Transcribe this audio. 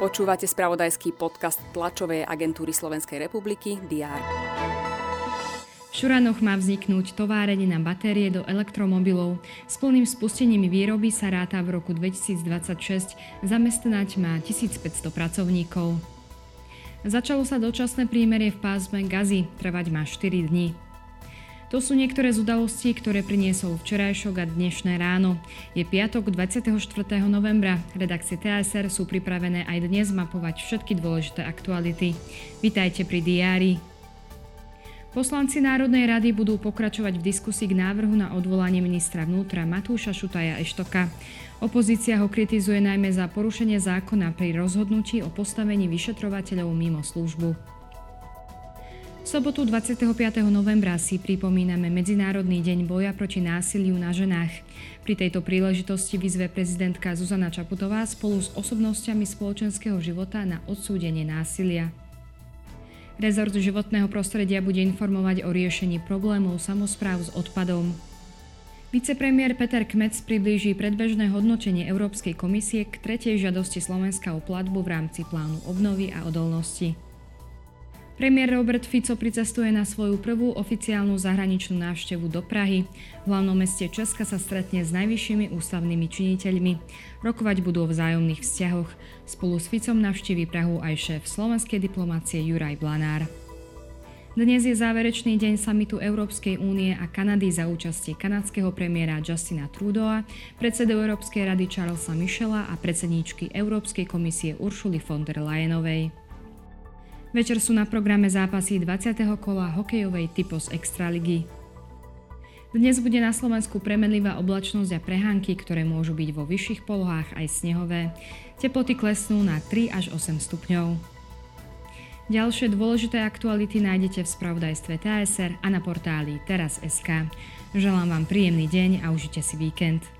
Počúvate spravodajský podcast tlačovej agentúry Slovenskej republiky DR. V Šuranoch má vzniknúť továrenie na batérie do elektromobilov. S plným spustením výroby sa ráta v roku 2026. Zamestnať má 1500 pracovníkov. Začalo sa dočasné prímerie v pásme Gazy, trvať má 4 dní. To sú niektoré z udalostí, ktoré priniesol včerajšok a dnešné ráno. Je piatok 24. novembra. Redakcie TSR sú pripravené aj dnes mapovať všetky dôležité aktuality. Vitajte pri diári. Poslanci Národnej rady budú pokračovať v diskusii k návrhu na odvolanie ministra vnútra Matúša Šutaja Eštoka. Opozícia ho kritizuje najmä za porušenie zákona pri rozhodnutí o postavení vyšetrovateľov mimo službu sobotu 25. novembra si pripomíname Medzinárodný deň boja proti násiliu na ženách. Pri tejto príležitosti vyzve prezidentka Zuzana Čaputová spolu s osobnosťami spoločenského života na odsúdenie násilia. Rezort životného prostredia bude informovať o riešení problémov samozpráv s odpadom. Vicepremiér Peter Kmec priblíži predbežné hodnotenie Európskej komisie k tretej žiadosti Slovenska o platbu v rámci plánu obnovy a odolnosti. Premiér Robert Fico pricestuje na svoju prvú oficiálnu zahraničnú návštevu do Prahy. V hlavnom meste Česka sa stretne s najvyššími ústavnými činiteľmi. Rokovať budú o vzájomných vzťahoch. Spolu s Ficom navštívi Prahu aj šéf slovenskej diplomácie Juraj Blanár. Dnes je záverečný deň samitu Európskej únie a Kanady za účastie kanadského premiéra Justina Trudeau, predsedu Európskej rady Charlesa Michela a predsedníčky Európskej komisie Uršuly von der Leyenovej. Večer sú na programe zápasy 20. kola hokejovej typos Extraligy. Dnes bude na Slovensku premenlivá oblačnosť a prehánky, ktoré môžu byť vo vyšších polohách aj snehové. Teploty klesnú na 3 až 8 stupňov. Ďalšie dôležité aktuality nájdete v spravodajstve TSR a na portáli teraz.sk. Želám vám príjemný deň a užite si víkend.